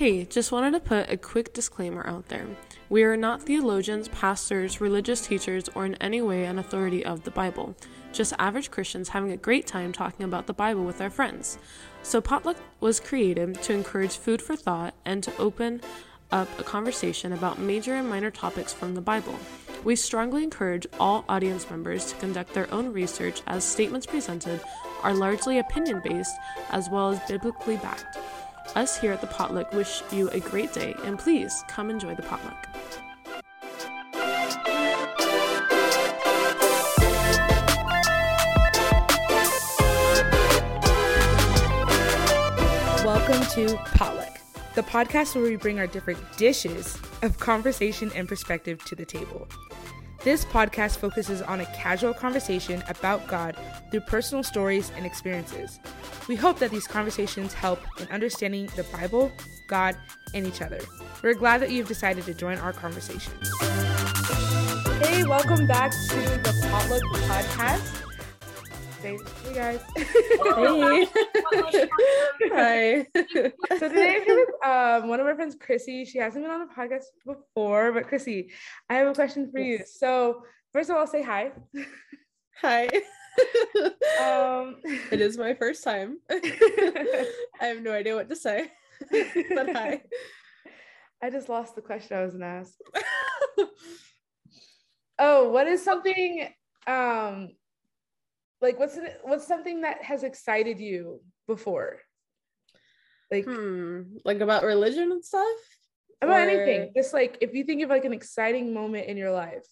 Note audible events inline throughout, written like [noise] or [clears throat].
Hey, just wanted to put a quick disclaimer out there. We are not theologians, pastors, religious teachers, or in any way an authority of the Bible. Just average Christians having a great time talking about the Bible with our friends. So, Potluck was created to encourage food for thought and to open up a conversation about major and minor topics from the Bible. We strongly encourage all audience members to conduct their own research as statements presented are largely opinion based as well as biblically backed. Us here at the Potluck wish you a great day and please come enjoy the potluck. Welcome to Potluck, the podcast where we bring our different dishes of conversation and perspective to the table. This podcast focuses on a casual conversation about God through personal stories and experiences. We hope that these conversations help in understanding the Bible, God, and each other. We're glad that you've decided to join our conversation. Hey, welcome back to the Potluck Podcast. Hey, hey guys. Hey. [laughs] Hi. [laughs] so today I'm here with um, one of our friends, Chrissy. She hasn't been on the podcast before, but Chrissy, I have a question for you. So first of all, say hi. [laughs] Hi. Um, it is my first time. I have no idea what to say. but hi. I just lost the question I was gonna ask. Oh, what is something um like what's what's something that has excited you before? Like hmm. Like about religion and stuff? about Or- anything. Just like if you think of like an exciting moment in your life,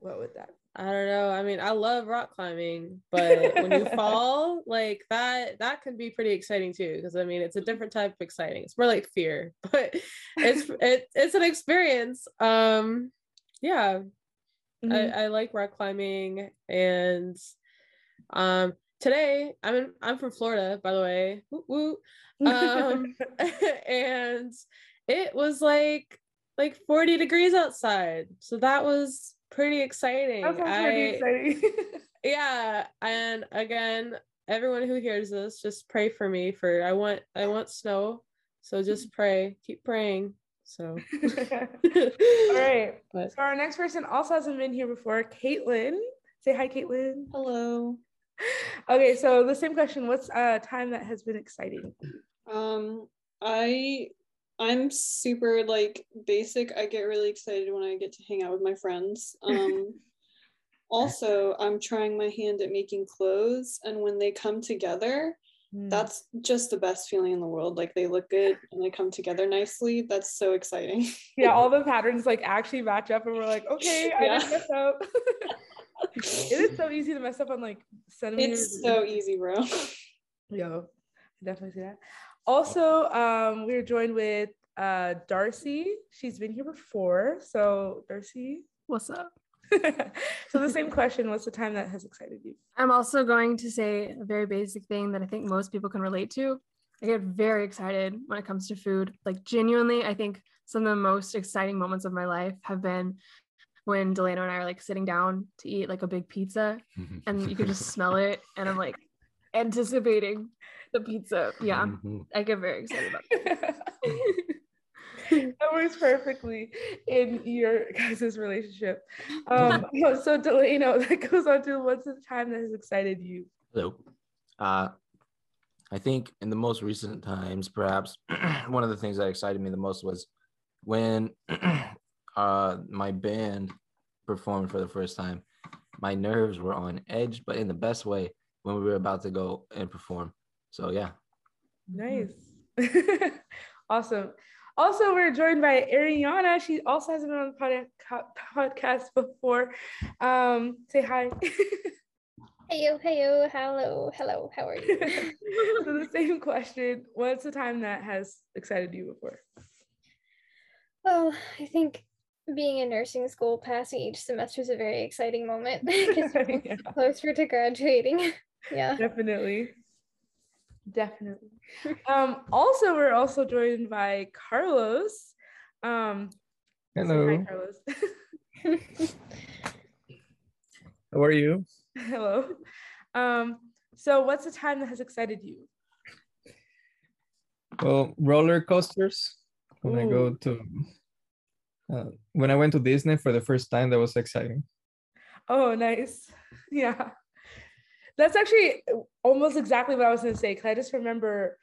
what would that? I don't know. I mean, I love rock climbing, but when you [laughs] fall, like that, that can be pretty exciting too. Because I mean, it's a different type of exciting. It's more like fear, [laughs] but it's it, it's an experience. Um, yeah, Mhm. I, I like rock climbing and um today I'm in, I'm from Florida by the way woo woo um [laughs] [laughs] and it was like like 40 degrees outside so that was pretty exciting that sounds pretty I- exciting. [laughs] yeah and again everyone who hears this just pray for me for I want I want snow so just pray keep praying so All right. But- So our next person also hasn't been here before, Katelyn. Say hi, Katelyn. Hello. Okay, so the same question. What's a time that has been exciting? Um, I I'm super like basic. I get really excited when I get to hang out with my friends. Um, [laughs] also, I'm trying my hand at making clothes, and when they come together, Hmm. that's just the best feeling in the world. Like they look good and they come together nicely. That's so exciting. yeah, all [laughs] the patterns like actually match up, and we're like, okay, I Yeah. didn't mess up. [laughs] [laughs] it is so easy to mess up on like centimeters. It's so easy, bro. [laughs] Yo, I definitely see that. Also, um, we're joined with uh Darcy. She's been here before. So Darcy. What's up? [laughs] so the same question, what's the time that has excited you? I'm also going to say a very basic thing that I think most people can relate to. I get very excited when it comes to food. Like, genuinely, I think some of the most exciting moments of my life have been when Delano and I are like sitting down to eat like a big pizza and you can just smell [laughs] it. And I'm like anticipating the pizza. Yeah, Mhm. I get very excited about that. [laughs] that works perfectly in your [laughs] guys' relationship. Um, so Delano, that goes on to what's the time that has excited you? Hello. Uh, I think in the most recent times, perhaps [clears throat] one of the things that excited me the most was when [clears throat] uh, my band performed for the first time. My nerves were on edge, but in the best way when we were about to go and perform. So yeah, Nice. [laughs] awesome. Also, we're joined by Ariana. She also hasn't been on the pod- podcast before. Um, say hi. [laughs] Heyo, heyo, hello, hello, how are you? [laughs] so the same question. What's the time that has excited you before? well, I think being in nursing school, passing each semester is a very exciting moment [laughs] [laughs] because we're Yeah. closer to graduating. [laughs] yeah. Definitely. Definitely. Um, also, we're also joined by Carlos. Um, say Hi, Hello. Carlos. How are you? Hello. Um, so what's the time that has excited you? Well, roller coasters. when I go Ooh. to uh, when I went to Disney for the first time. That was exciting. Oh, nice. [laughs] Yeah. That's actually almost exactly what I was going to say. Cause I just remember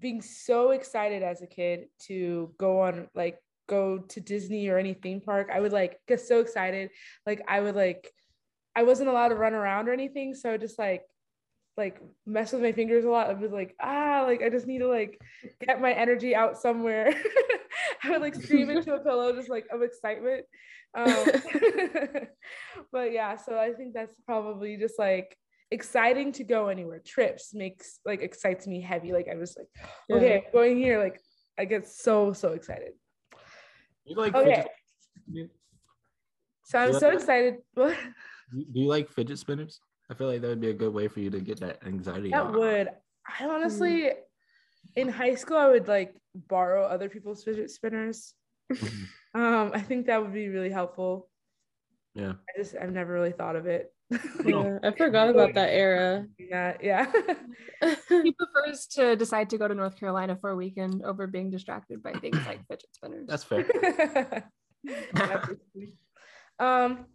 being so excited as a kid to go on, like, go to Disney or any theme park. I would like get so excited. Like, I would like, I wasn't allowed to run around or anything. So just like, like mess with my fingers a lot. I was like, ah, like I just need to like get my energy out somewhere. [laughs] [laughs] I would like scream into a pillow just like of excitement. Um, [laughs] but yeah, so I think that's probably just like exciting to go anywhere. Trips makes like excites me heavy. Like I was like, okay, going here. Like I get so so excited. You like Okay. fidget, So I'm Yeah. so excited. [laughs] Do you like fidget spinners? I feel like that would be a good way for you to get that anxiety That out. would. I honestly, in high school, I would like borrow other people's fidget spinners. Mhm. [laughs] Um, I think that would be really helpful. Yeah. I just I've never really thought of it. [laughs] [laughs] Yeah, I forgot about that era. yeah, yeah. He prefers to decide to go to North Carolina for a weekend over being distracted by things like fidget spinners. That's fair. Um,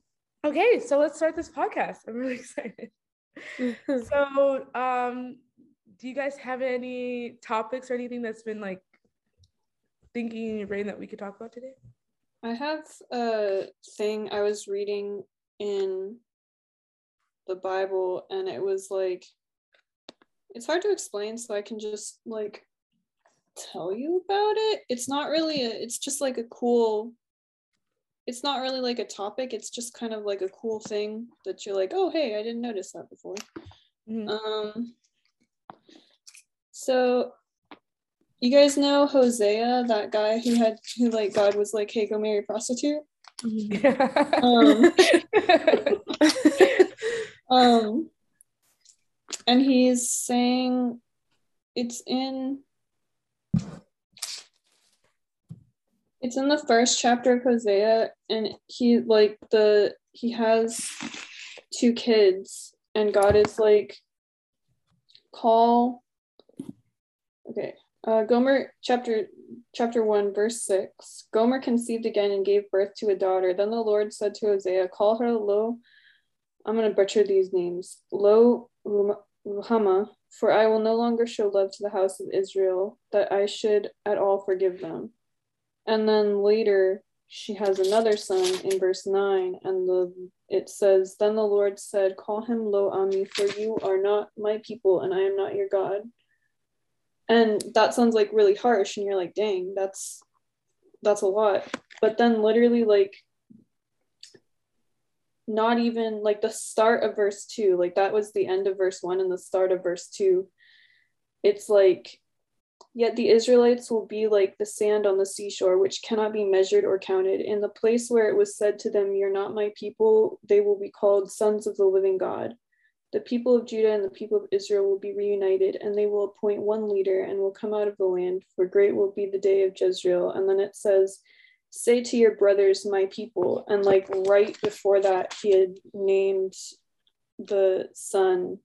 okay, so let's start this podcast. I'm really excited. So, um, do you guys have any topics or anything that's been like thinking in your brain that we could talk about today? I have a thing I was reading in the Bible, and it was like, it's hard to explain, so I can just like tell you about it. It's not really a, it's just like a cool, it's not really like a topic, it's just kind of like a cool thing that you're like, oh, hey, I didn't notice that before. Mhm. Um, so you guys know Hosea, that guy who had who like God was like, hey, go marry a prostitute. Um, [laughs] um, and he's saying it's in it's in the first chapter of Hosea, and he like the he has two kids, and God is like, call. Okay, uh, Gomer chapter chapter one verse six. Gomer conceived again and gave birth to a daughter. Then the Lord said to Hosea, "Call her Lo." I'm gonna butcher these names. Lo Ruh- Ruhama, for I will no longer show love to the house of Israel, that I should at all forgive them. And then later she has another son in verse 9, and the it says, Then the Lord said, Call him Lo Ami, for you are not my people, and I am not your God. And that sounds like really harsh, and you're like, dang, that's that's a lot. But then literally like not even like the start of verse 2 like that was the end of verse 1 and the start of verse 2 it's like yet the israelites will be like the sand on the seashore which cannot be measured or counted. In the place where it was said to them you're not my people they will be called sons of the living god the people of judah and the people of israel will be reunited and they will appoint one leader and will come out of the land for great will be the day of jezreel. And then it says say to your brothers my people and like right before that he had named the son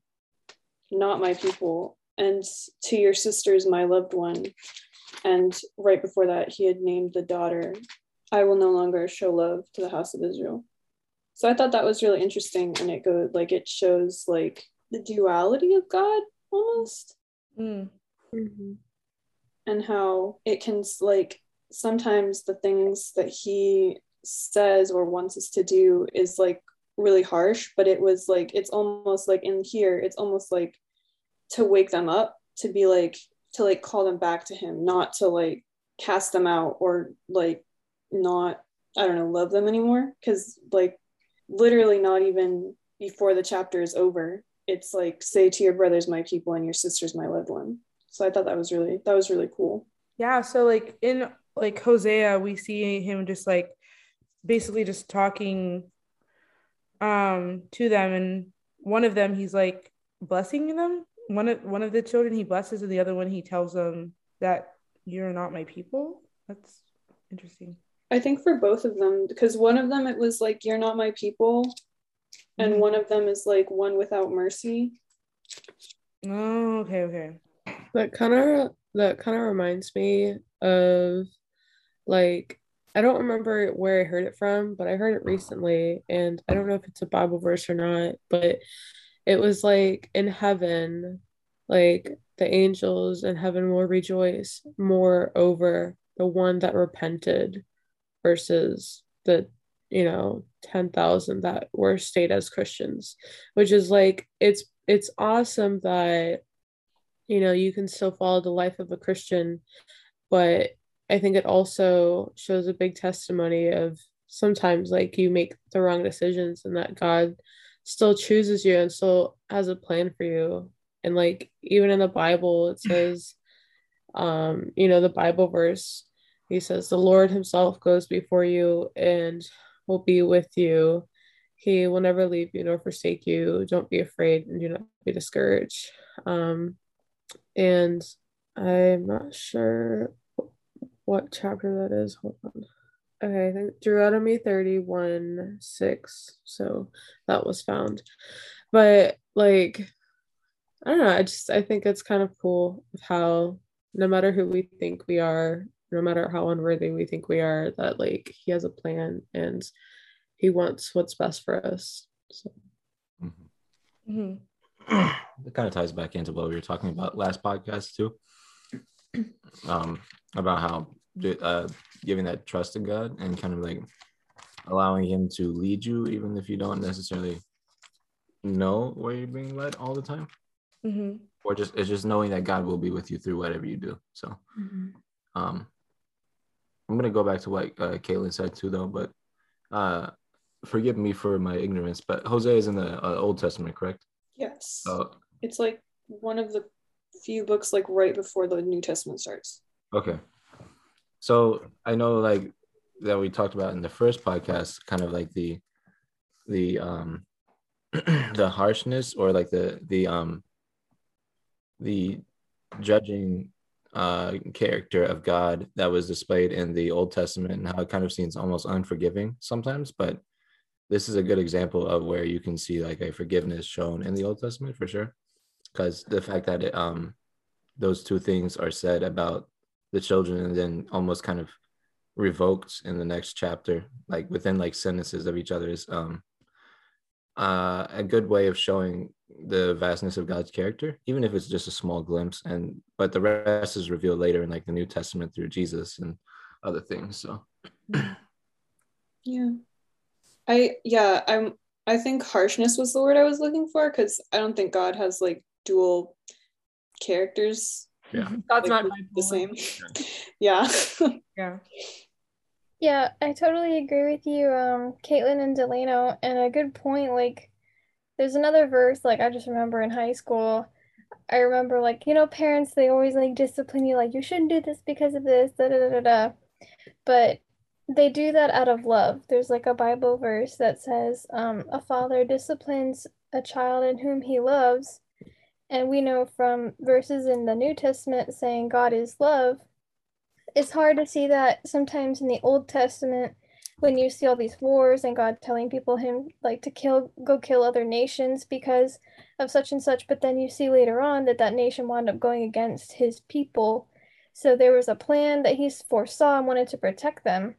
not my people and to your sisters my loved one and right before that he had named the daughter i will no longer show love to the house of israel so i thought that was really interesting and it goes like it shows like the duality of god almost Mm. and how it can like sometimes the things that he says or wants us to do is like really harsh but it was like it's almost like in here it's almost like to wake them up to be like to like call them back to him not to like cast them out or like not i don't know love them anymore because like literally not even before the chapter is over it's like say to your brothers my people and your sisters my loved one so i thought that was really that was really cool Yeah, so like in like Hosea, we see him just like basically just talking um to them and one of them he's like blessing them. One of one of the children he blesses and the other one he tells them that you're not my people. That's interesting. I think for both of them, because one of them it was like you're not my people, and Mhm. one of them is like one without mercy. Oh, okay, okay. That kind of that kind of reminds me of like I don't remember where I heard it from, but I heard it recently, and I don't know if it's a Bible verse or not, but it was like in heaven, like the angels in heaven will rejoice more over the one that repented versus the you know 10,000 that were stayed as Christians which is like it's it's awesome that you know you can still follow the life of a Christian but I think it also shows a big testimony of sometimes like you make the wrong decisions and that God still chooses you and still has a plan for you. And like even in the bible it says um you know the bible verse he says the lord himself goes before you and will be with you. He will never leave you nor forsake you. Don't be afraid and do not be discouraged. Um and i'm not sure what chapter that is. Hold on. Okay i think deuteronomy 31 6 so that was found. But like I don't know. I just I think it's kind of cool how no matter who we think we are, no matter how unworthy we think we are, that like he has a plan and he wants what's best for us. So mm-hmm. Mm-hmm. it kind of ties back into what we were talking about last podcast too. [clears throat] Um, about how uh, giving that trust to God and kind of like allowing Him to lead you, even if you don't necessarily know where you're being led all the time mm-hmm. or just it's just knowing that God will be with you through whatever you do. So, mm-hmm. um, I'm gonna go back to what uh, Katelyn said too, though. But uh, forgive me for my ignorance, but Hosea is in the uh, Old Testament, correct? Yes. So, it's like one of the few books like right before the New Testament starts. Okay. So I know like that we talked about in the first podcast, kind of like the the um [clears throat] the harshness or like the the um the judging uh, character of God that was displayed in the Old Testament and how it kind of seems almost unforgiving sometimes. But this is a good example of where you can see like a forgiveness shown in the Old Testament for sure. Because the fact that it, um, those two things are said about the children and then almost kind of revoked in the next chapter, like within like sentences of each other is um, uh, a good way of showing the vastness of God's character, even if it's just a small glimpse. And but the rest is revealed later in like the New Testament through Jesus and other things. So yeah. I yeah, I'm I think harshness was the word I was looking for because I don't think God has like dual characters. Yeah. God's like, not the same. [laughs] yeah. yeah. Yeah, I totally agree with you, um, Katelyn and Delano, and a good point, like there's another verse like I just remember in high school. I remember like, you know, parents they always like discipline you like you shouldn't do this because of this, da da da da. But they do that out of love. There's like a Bible verse that says, um, a father disciplines a child in whom he loves. And we know from verses in the New Testament saying God is love. It's hard to see that sometimes in the Old Testament when you see all these wars and God telling people him like to kill go kill other nations because of such and such but then you see later on that that nation wound up going against his people. So there was a plan that he foresaw and wanted to protect them.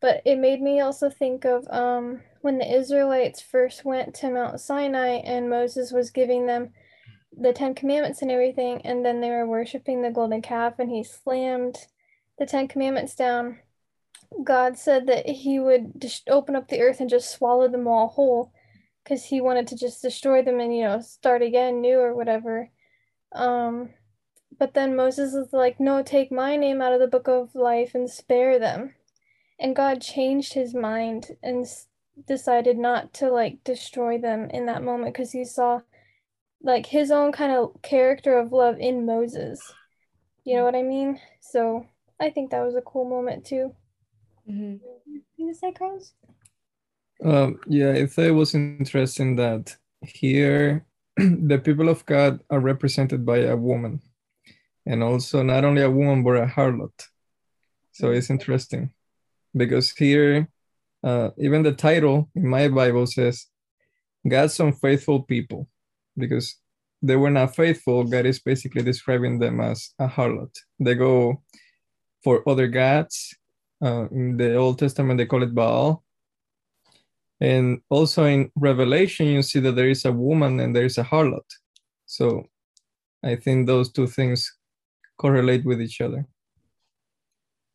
But it made me also think of um, when the Israelites first went to Mount Sinai and Moses was giving them the Ten Commandments and everything, and then they were worshiping the golden calf, and he slammed the Ten Commandments down God said that he would just open up the earth and just swallow them all whole because he wanted to just destroy them and, you know, start again new or whatever. Um, but then Moses was like, no, take my name out of the book of life and spare them. And God changed his mind and decided not to like destroy them in that moment because he saw like his own kind of character of love in Moses. You know what I mean? So I think that was a cool moment too. Mm-hmm. You say, Carlos? Um, yeah, I thought it was interesting that here [clears throat] the people of God are represented by a woman, and also not only a woman but a harlot. So mm-hmm. it's interesting because here, uh, even the title in my Bible says, God's unfaithful people, because they were not faithful. God is basically describing them as a harlot. They go for other gods Uh, in the Old Testament, they call it Baal. And also in Revelation, you see that there is a woman and there is a harlot. So I think those two things correlate with each other.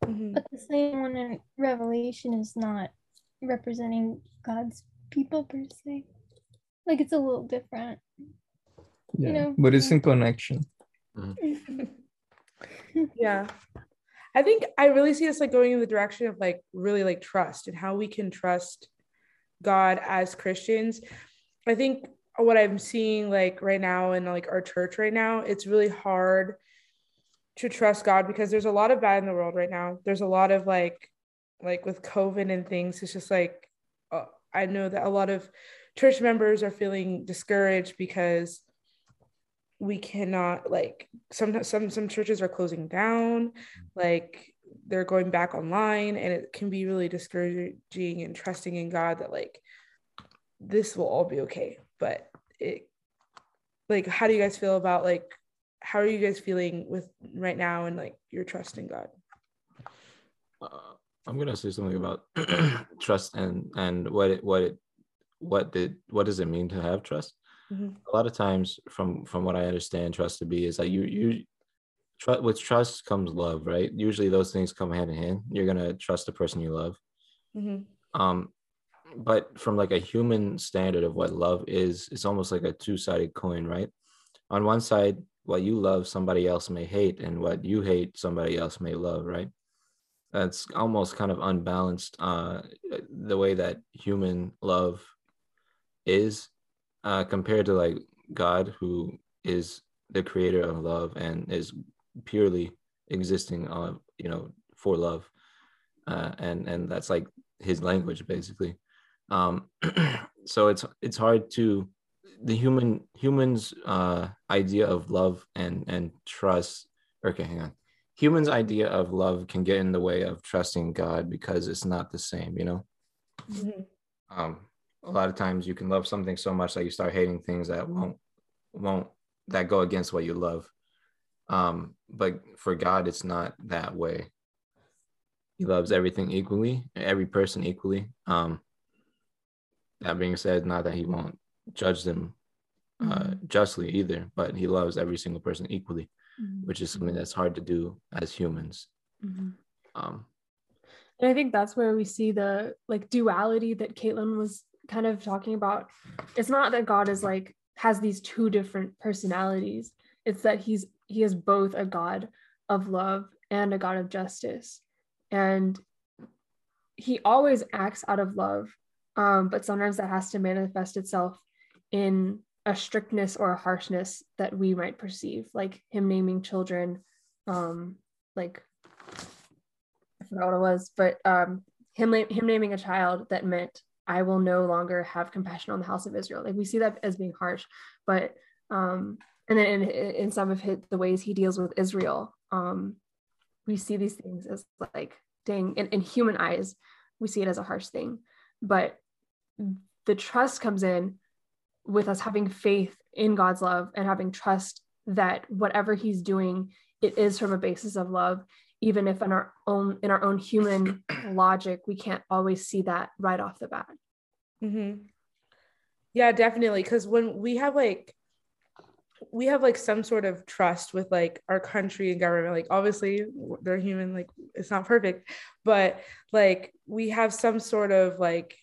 Mm-hmm. But the same one in Revelation is not representing God's people per se. Like it's a little different. Yeah, know, but it's in mm-hmm. connection. Mm-hmm. [laughs] yeah i think i really see us like going in the direction of like really like trust and how we can trust god as christians. I think what i'm seeing like right now in like our church right now it's really hard to trust god because there's a lot of bad in the world right now. There's a lot of like like with covid and things it's just like uh, i know that a lot of church members are feeling discouraged because we cannot like some some some churches are closing down like they're going back online and it can be really discouraging and trusting in god that like this will all be okay. But it like how do you guys feel about like how are you guys feeling with right now and like your trust in god? Uh, I'm gonna say something about [clears throat] trust and and what it what it what did what does it mean to have trust? Mhm. A lot of times, from from what I understand, trust to be is that you you trust with trust comes love, right? Usually those things come hand in hand. You're gonna trust the person you love. Mhm. Um, but from like a human standard of what love is, it's almost like a two-sided coin, right? On one side, what you love, somebody else may hate, and what you hate, somebody else may love, right? That's almost kind of unbalanced. Uh, the way that human love is uh, compared to like God, who is the creator of love and is purely existing, uh, you know, for love, uh, and and that's like his language basically. Um, [clears throat] so it's it's hard to the human humans uh, idea of love and and trust. Okay, hang on. Humans' idea of love can get in the way of trusting God because it's not the same, you know. Mhm. Um, a lot of times you can love something so much that you start hating things that won't won't that go against what you love. Um, but for God, it's not that way. He loves everything equally, every person equally. Um, that being said, not that he won't judge them uh, justly either, but he loves every single person equally, which is something that's hard to do as humans. Um, And I think that's where we see the like duality that Katelyn was kind of talking about. It's not that God is like has these two different personalities. It's that he's he is both a God of love and a God of justice. And he always acts out of love. Um, but sometimes that has to manifest itself in a strictness or a harshness that we might perceive, like him naming children, um, like I forgot what it was, but um, him him naming a child that meant I will no longer have compassion on the house of Israel. Like we see that as being harsh, but um, and then in, in some of his, the ways he deals with Israel, um, we see these things as like dang. In, in human eyes, we see it as a harsh thing, but the trust comes in with us having faith in God's love and having trust that whatever He's doing, it is from a basis of love even if in our own in our own human [clears throat] logic we can't always see that right off the bat Mm-hmm. Yeah, definitely. Because when we have like, we have like some sort of trust with like our country and government. Like, obviously, they're human. Like, it's not perfect, but like we have some sort of like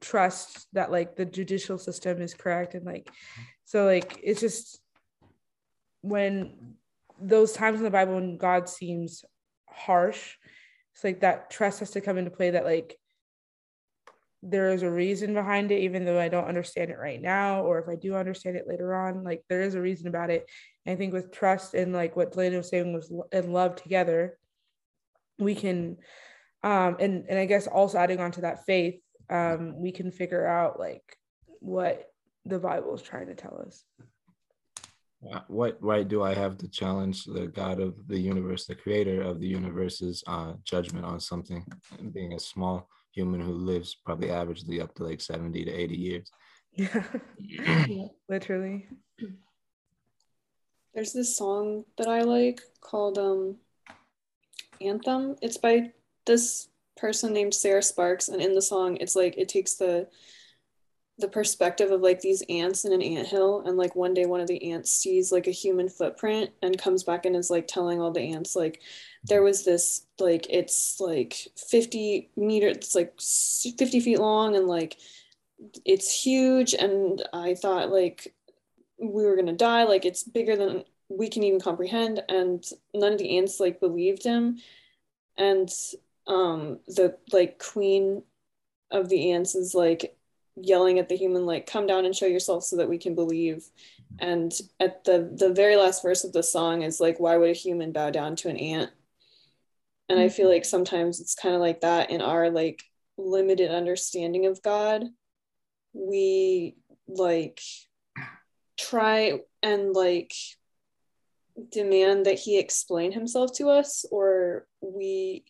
trust that like the judicial system is correct and like, so like it's just when those times in the Bible when God seems harsh, it's like that trust has to come into play that like there is a reason behind it, even though I don't understand it right now, or if I do understand it later on, like there is a reason about it. And I think with trust and like what Delana was saying was and love together, we can um and and I guess also adding on to that faith, um, we can figure out like what the Bible is trying to tell us. Uh, what right do I have to challenge the God of the universe, the creator of the universe's uh, judgment on something? And being a small human who lives probably averagely up to like 70 to 80 years. Yeah, [clears throat] literally. There's this song that I like called um Anthem. It's by this person named Sarah Sparks, and in the song, it's like it takes the the perspective of like these ants in an ant hill and like one day one of the ants sees like a human footprint and comes back and is like telling all the ants like there was this like it's like 50 meters it's like 50 feet long and like it's huge and i thought like we were gonna die like it's bigger than we can even comprehend and none of the ants like believed him. And um the like queen of the ants is like yelling at the human like come down and show yourself so that we can believe. And at the the very last verse of the song is like why would a human bow down to an ant? And i feel mm-hmm. like sometimes it's kind of like that in our like limited understanding of god. We like try and like demand that he explain himself to us or we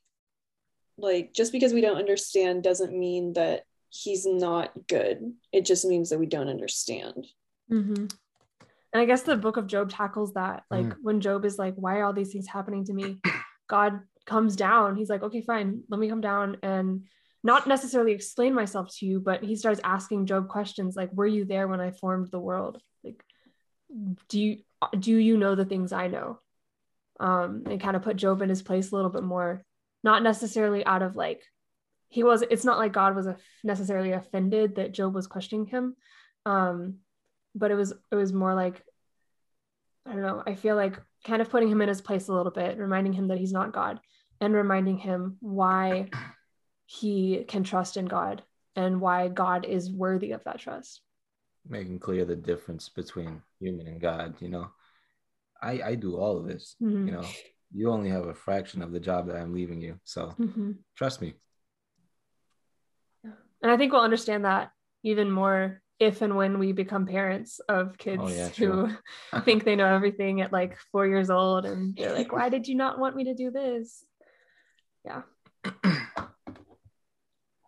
like just because we don't understand doesn't mean that he's not good it just means that we don't understand Mm-hmm. And I guess the book of Job tackles that. Like Mm. when Job is like, why are all these things happening to me? [coughs] God comes down. He's like, okay, fine, let me come down and not necessarily explain myself to you, but he starts asking Job questions like, were you there when I formed the world? Like, do you do you know the things I know? Um, and kind of put Job in his place a little bit more, not necessarily out of like he was it's not like God was necessarily offended that Job was questioning him. Um, but it was it was more like I don't know, I feel like kind of putting him in his place a little bit, reminding him that he's not God and reminding him why he can trust in God and why God is worthy of that trust. making clear the difference between human and God. You know, I I do all of this. Mhm. You know, you only have a fraction of the job that I'm leaving you. So Mhm. trust me. And I think we'll understand that even more if and when we become parents of kids Oh, yeah, who [laughs] think they know everything at like four years old and they're like, [laughs] why did you not want me to do this? Yeah. [clears throat]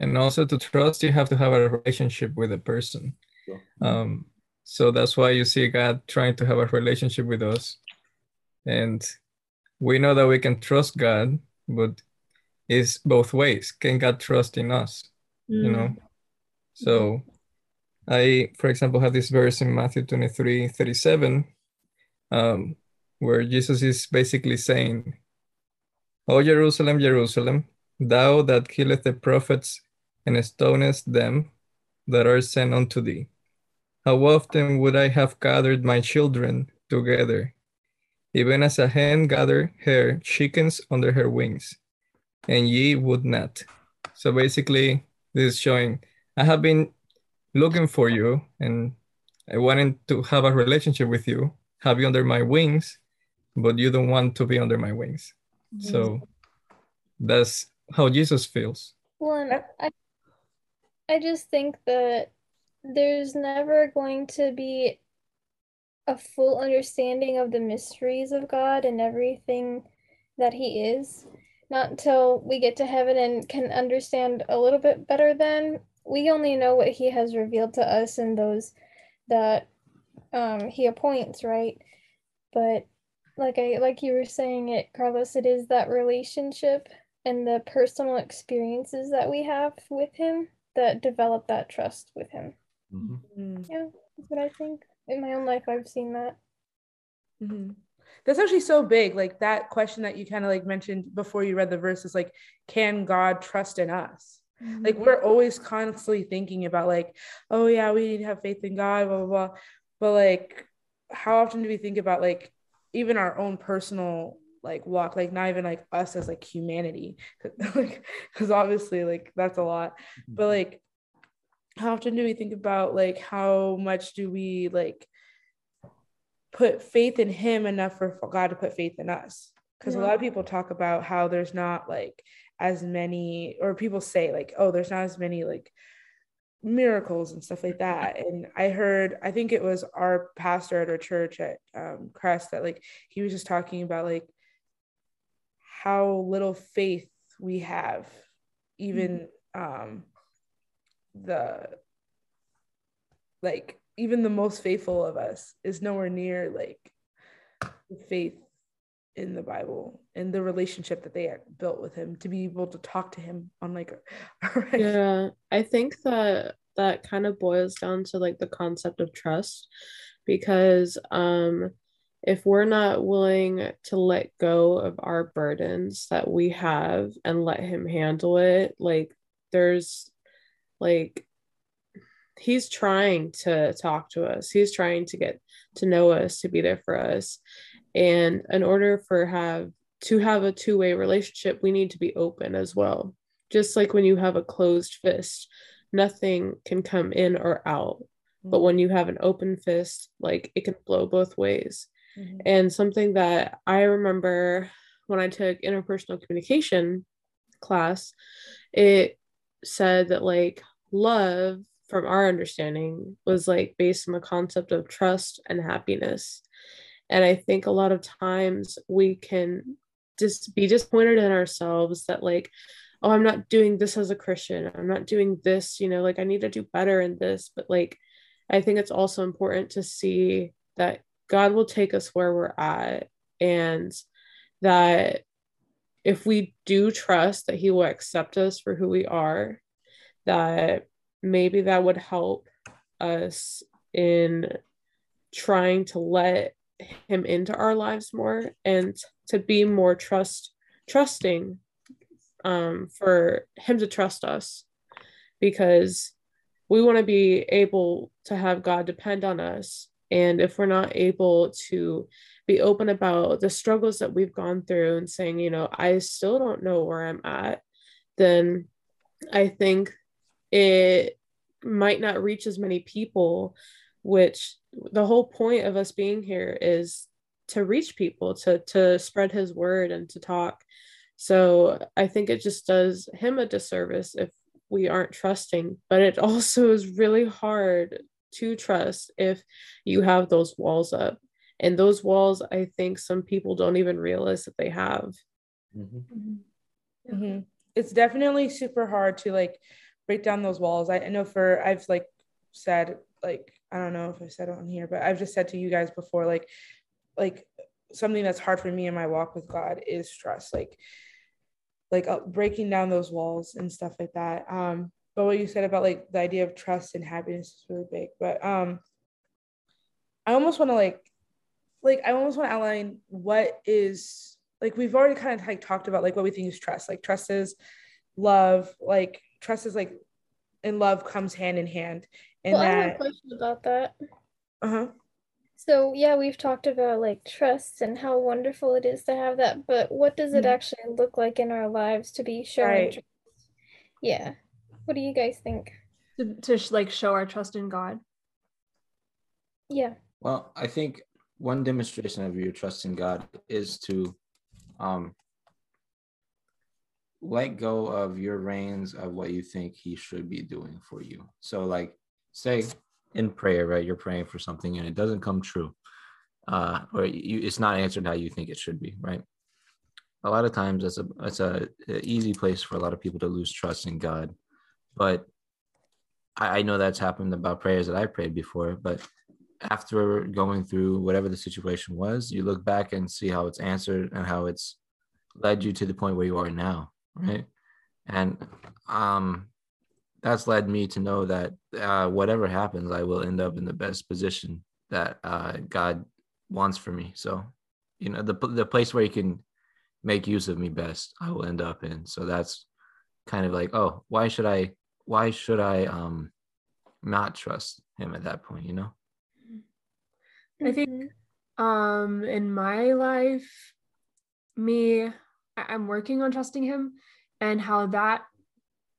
and also to trust you have to have a relationship with a person Sure. um so that's why you see god trying to have a relationship with us and we know that we can trust god but it's both ways can god trust in us you know? So i for example have this verse in matthew 23 37 um, where jesus is basically saying o jerusalem jerusalem thou that killeth the prophets and stonest them that are sent unto thee. How often would i have gathered my children together? Even as a hen gather her chickens under her wings and ye would not. So basically this is showing. I have been looking for you and i wanted to have a relationship with you have you under my wings but you don't want to be under my wings. Mm-hmm. So that's how jesus feels. Well, and I, I just think that there's never going to be a full understanding of the mysteries of God and everything that He is. Not until we get to heaven and can understand a little bit better then. We only know what He has revealed to us and those that um, He appoints, right? But like I like you were saying it, Carlos, it is that relationship and the personal experiences that we have with him that develop that trust with him. Mhm. Mm. Yeah, that's what I think. In my own life, I've seen that. Mhm. That's actually so big. Like that question that you kind of like mentioned before you read the verse is like, can God trust in us? Mm-hmm. Like we're always constantly thinking about like, oh yeah, we need to have faith in God, blah blah blah. But like, how often do we think about like even our own personal like walk, like not even like us as like humanity, [laughs] like because obviously like that's a lot. But mm-hmm. like, how often do we think about like how much do we like put faith in him enough for God to put faith in us. Because a lot of people talk about how there's not like as many, or people say like, oh, there's not as many like miracles and stuff like that. And I heard, I think it was our pastor at our church at um, Crest that like he was just talking about like how little faith we have, even um, the like even the most faithful of us is nowhere near like faith in the Bible and the relationship that they built with him to be able to talk to him on like [laughs] yeah i think that that kind of boils down to like the concept of trust because um if we're not willing to let go of our burdens that we have and let him handle it like there's like he's trying to talk to us. He's trying to get to know us to be there for us. And in order for have to have a two-way relationship we need to be open as well. Just like when you have a closed fist nothing can come in or out. But when you have an open fist like it can flow both ways. Mm-hmm. and something that i remember when i took interpersonal communication class it said that like love from our understanding was like based on the concept of trust and happiness. And i think a lot of times we can just be disappointed in ourselves that like oh i'm not doing this as a christian. I'm not doing this you know like i need to do better in this. But like i think it's also important to see that god will take us where we're at and that if we do trust that he will accept us for who we are that maybe that would help us in trying to let him into our lives more and to be more trust trusting um, for him to trust us because we want to be able to have God depend on us. And if we're not able to be open about the struggles that we've gone through and saying, you know, I still don't know where I'm at, then I think it might not reach as many people, which the whole point of us being here is to reach people, to to spread his word and to talk so I think it just does him a disservice if we aren't trusting, but it [laughs] also is really hard to trust if you have those walls up. And those walls, I think some people don't even realize that they have. Mm-hmm. Mm-hmm. mm-hmm. It's definitely super hard to like break down those walls. I, I know for, I've like said, like, I don't know if I said it on here, but I've just said to you guys before, like, like something that's hard for me in my walk with God is trust. Like, like uh, breaking down those walls and stuff like that. Um, but what you said about like the idea of trust and happiness is really big. But um, I almost want to like, like I almost want to outline what is like we've already kind of like talked about like what we think is trust. Like trust is love. Like trust is like, and love comes hand in hand. And well, that, I have a question about that. Uh huh. So, yeah, we've talked about like trust and how wonderful it is to have that, but what does it mm-hmm. actually look like in our lives to be showing right. trust? Yeah. What do you guys think? To, to like show our trust in God. Yeah. Well, I think one demonstration of your trust in God is to um let go of your reins of what you think he should be doing for you. So like say in prayer, right? You're praying for something and it doesn't come true, uh, or you, it's not answered how you think it should be, right? A lot of times, that's a that's a, a easy place for a lot of people to lose trust in God. But I, I know that's happened about prayers that I prayed before. But after going through whatever the situation was, you look back and see how it's answered and how it's led you to the point where you are now, right? And um, that's led me to know that uh, whatever happens, I will end up in the best position that uh, God wants for me. So, you know, the the place where He can make use of me best, I will end up in. So that's kind of like, oh, why should I? Why should I um not trust Him at that point? You know. I think um in my life, me, I'm working on trusting Him, and how that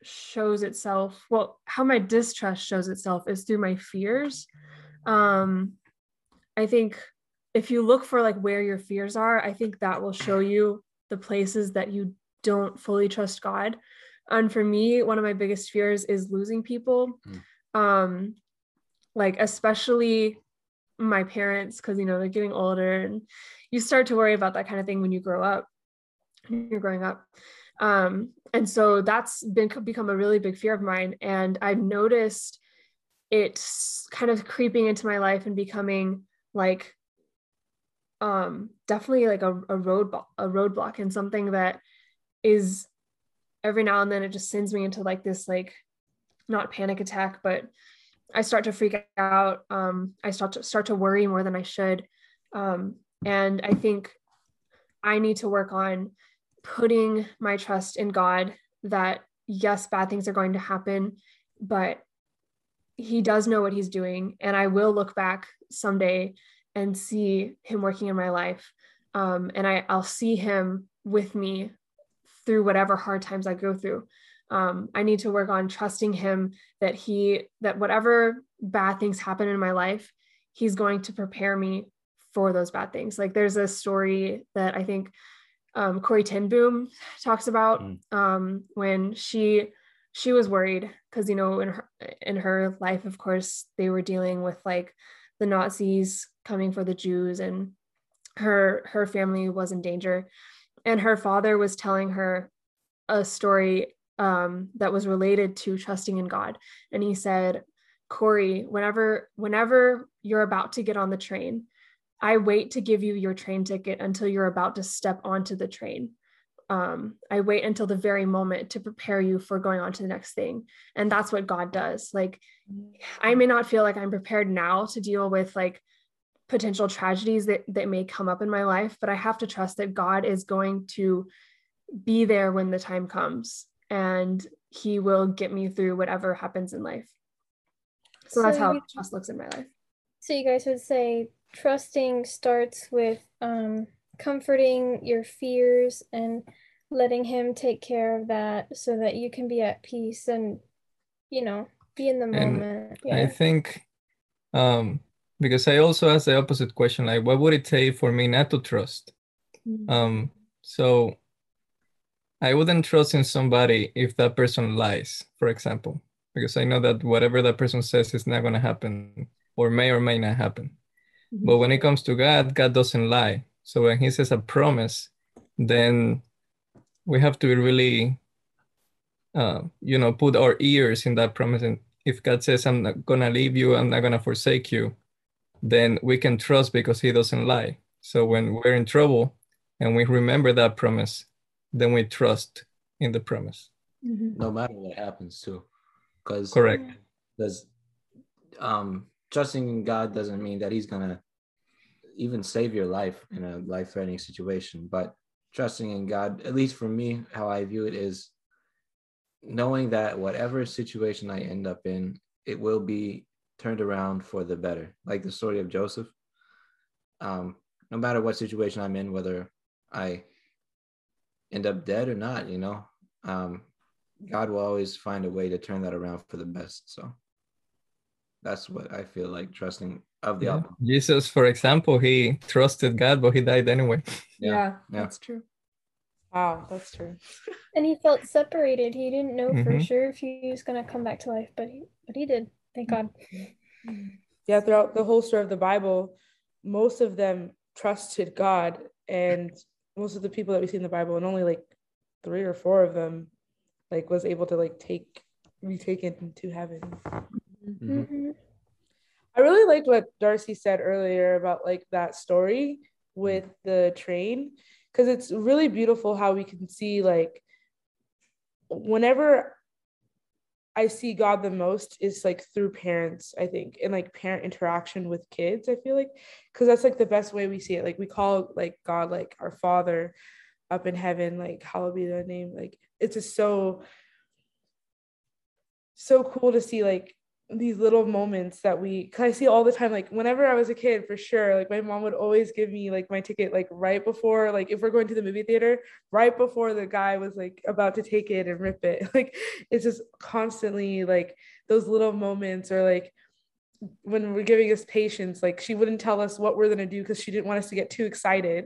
shows itself well how my distrust shows itself is through my fears. Um i think if you look for like where your fears are i think that will show you the places that you don't fully trust god. And for me one of my biggest fears is losing people. Mm. um like especially my parents because you know they're getting older and you start to worry about that kind of thing when you grow up you're growing up. Um, and so that's been become a really big fear of mine. And I've noticed it's kind of creeping into my life and becoming like um definitely like a, a roadblock a roadblock and something that is every now and then it just sends me into like this like not panic attack but i start to freak out. Um i start to start to worry more than i should. Um and i think i need to work on putting my trust in god that yes bad things are going to happen but he does know what he's doing and i will look back someday and see him working in my life. Um, and I, i'll see him with me through whatever hard times i go through. Um, i need to work on trusting him that he that whatever bad things happen in my life he's going to prepare me for those bad things. Like there's a story that i think um, corrie ten boom talks about Mm. um, when she she was worried because you know in her in her life of course they were dealing with like the nazis coming for the jews and her her family was in danger and her father was telling her a story um, that was related to trusting in god and he said Corrie whenever whenever you're about to get on the train i wait to give you your train ticket until you're about to step onto the train um, I wait until the very moment to prepare you for going on to the next thing. And that's what God does. Like, I may not feel like I'm prepared now to deal with like potential tragedies that, that may come up in my life, but I have to trust that God is going to be there when the time comes and he will get me through whatever happens in life. So that's how trust looks in my life. So you guys would say trusting starts with um, comforting your fears and letting him take care of that so that you can be at peace and you know be in the moment. I think um, because I also asked the opposite question, like what would it take for me not to trust? Mm-hmm. Um, so I wouldn't trust in somebody if that person lies, for example, because I know that whatever that person says is not going to happen or may or may not happen. But when it comes to God, God doesn't lie. So when he says a promise, then we have to be really, uh, you know, put our ears in that promise. And if God says, I'm not going to leave you, I'm not going to forsake you, then we can trust because he doesn't lie. So when we're in trouble and we remember that promise, then we trust in the promise. no matter what happens too because Correct. because um trusting in god doesn't mean that he's gonna even save your life in a life-threatening situation but trusting in god at least for me how i view it is knowing that whatever situation i end up in it will be turned around for the better like the story of joseph um no matter what situation i'm in whether i end up dead or not you know um God will always find a way to turn that around for the best. So that's what I feel like trusting of the Yeah. outcome. Jesus, for example, he trusted God, but he died anyway. [laughs] Yeah, yeah. that's true. Wow, that's true. And he felt separated. He didn't know for Mhm. sure if he was gonna come back to life, but he but he did. Thank God. Yeah, throughout the whole story of the Bible, most of them trusted God, and most of the people that we see in the Bible, and only like three or four of them, like was able to like take be taken to heaven. Mhm. Mhm. I really liked what Darcy said earlier about like that story with the train because it's really beautiful how we can see like whenever I see God the most is like through parents, I think, and like parent interaction with kids. I feel like because that's like the best way we see it. Like we call like God like our Father up in heaven, like hallowed be thy name. Like it's just so so cool to see like these little moments that we cause I see all the time. Like whenever I was a kid, for sure, like my mom would always give me like my ticket like right before, like if we're going to the movie theater, right before the guy was like about to take it and rip it. [laughs] Like it's just constantly like those little moments or like when we're giving us patience, like she wouldn't tell us what we're gonna do because she didn't want us to get too excited.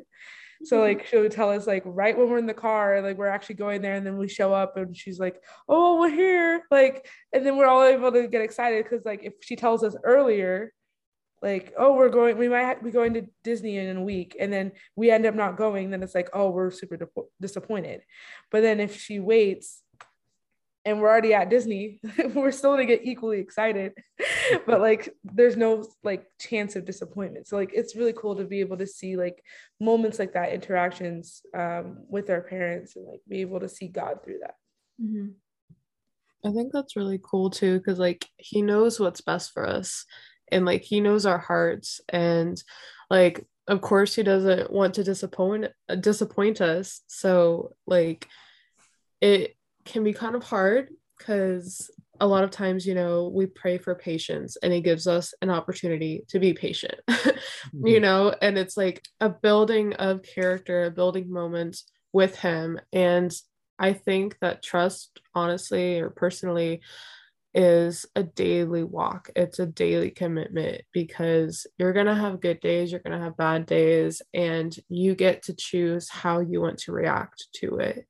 So [laughs] like she would tell us like right when we're in the car, like we're actually going there, and then we show up and she's like, "Oh, we're here!" Like, and then we're all able to get excited because like if she tells us earlier, like, "Oh, we're going, we might be going to Disney in a week," and then we end up not going, then it's like, "Oh, we're super disappointed." But then if she waits, and we're already at Disney, [laughs] we're still gonna get equally excited. [laughs] but like there's no like chance of disappointment. So like it's really cool to be able to see like moments like that, interactions um, with our parents and like be able to see God through that. Mm-hmm. I think that's really cool too, because like he knows what's best for us and like he knows our hearts and like of course he doesn't want to disappoint disappoint us. So like it can be kind of hard because a lot of times, you know, we pray for patience and it gives us an opportunity to be patient, [laughs] mm-hmm. you know, and it's like a building of character, a building moment with him. And I think that trust, honestly or personally, is a daily walk. It's a daily commitment because you're going to have good days, you're going to have bad days, and you get to choose how you want to react to it.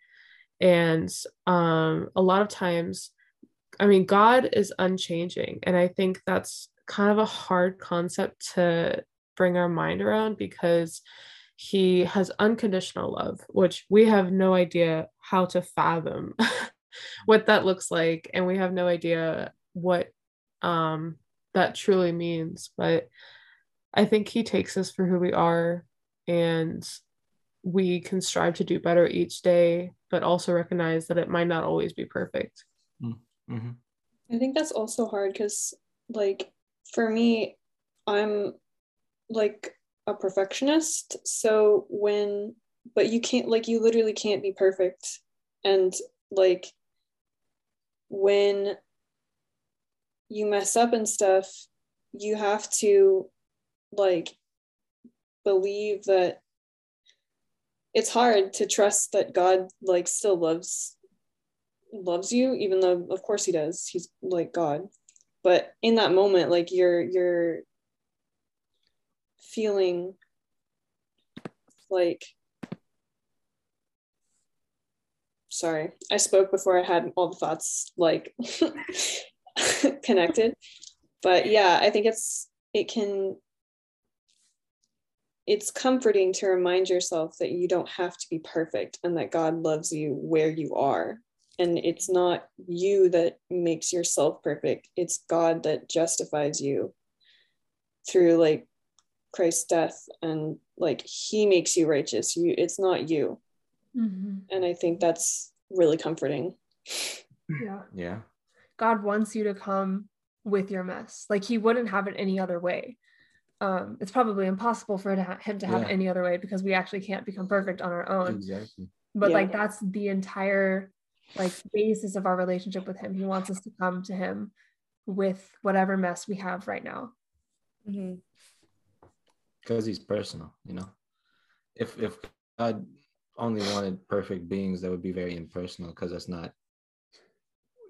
And um, a lot of times, I mean, God is unchanging. And I think that's kind of a hard concept to bring our mind around because he has unconditional love, which we have no idea how to fathom [laughs] what that looks like. And we have no idea what um, that truly means. But I think he takes us for who we are and we can strive to do better each day, but also recognize that it might not always be perfect. Mm, mm-hmm. I think that's also hard because, like, for me, I'm like a perfectionist. So when, but you can't, like, you literally can't be perfect. And, like, when you mess up and stuff, you have to, like, believe that it's hard to trust that God like still loves loves you even though of course he does. He's like God. But in that moment like you're you're feeling like sorry I spoke before I had all the thoughts like [laughs] connected. But yeah I think it's it can it's comforting to remind yourself that you don't have to be perfect and that God loves you where you are. And it's not you that makes yourself perfect, it's God that justifies you through like Christ's death and like he makes you righteous. You it's not you. Mm-hmm. And I think that's really comforting. Yeah. Yeah. God wants you to come with your mess. Like he wouldn't have it any other way um, it's probably impossible for him to have yeah. any other way because we actually can't become perfect on our own. Exactly. But yeah. like that's the entire like basis of our relationship with him. He wants us to come to him with whatever mess we have right now. Mm-hmm. Because he's personal, you know. If if God only wanted perfect beings, that would be very impersonal because that's not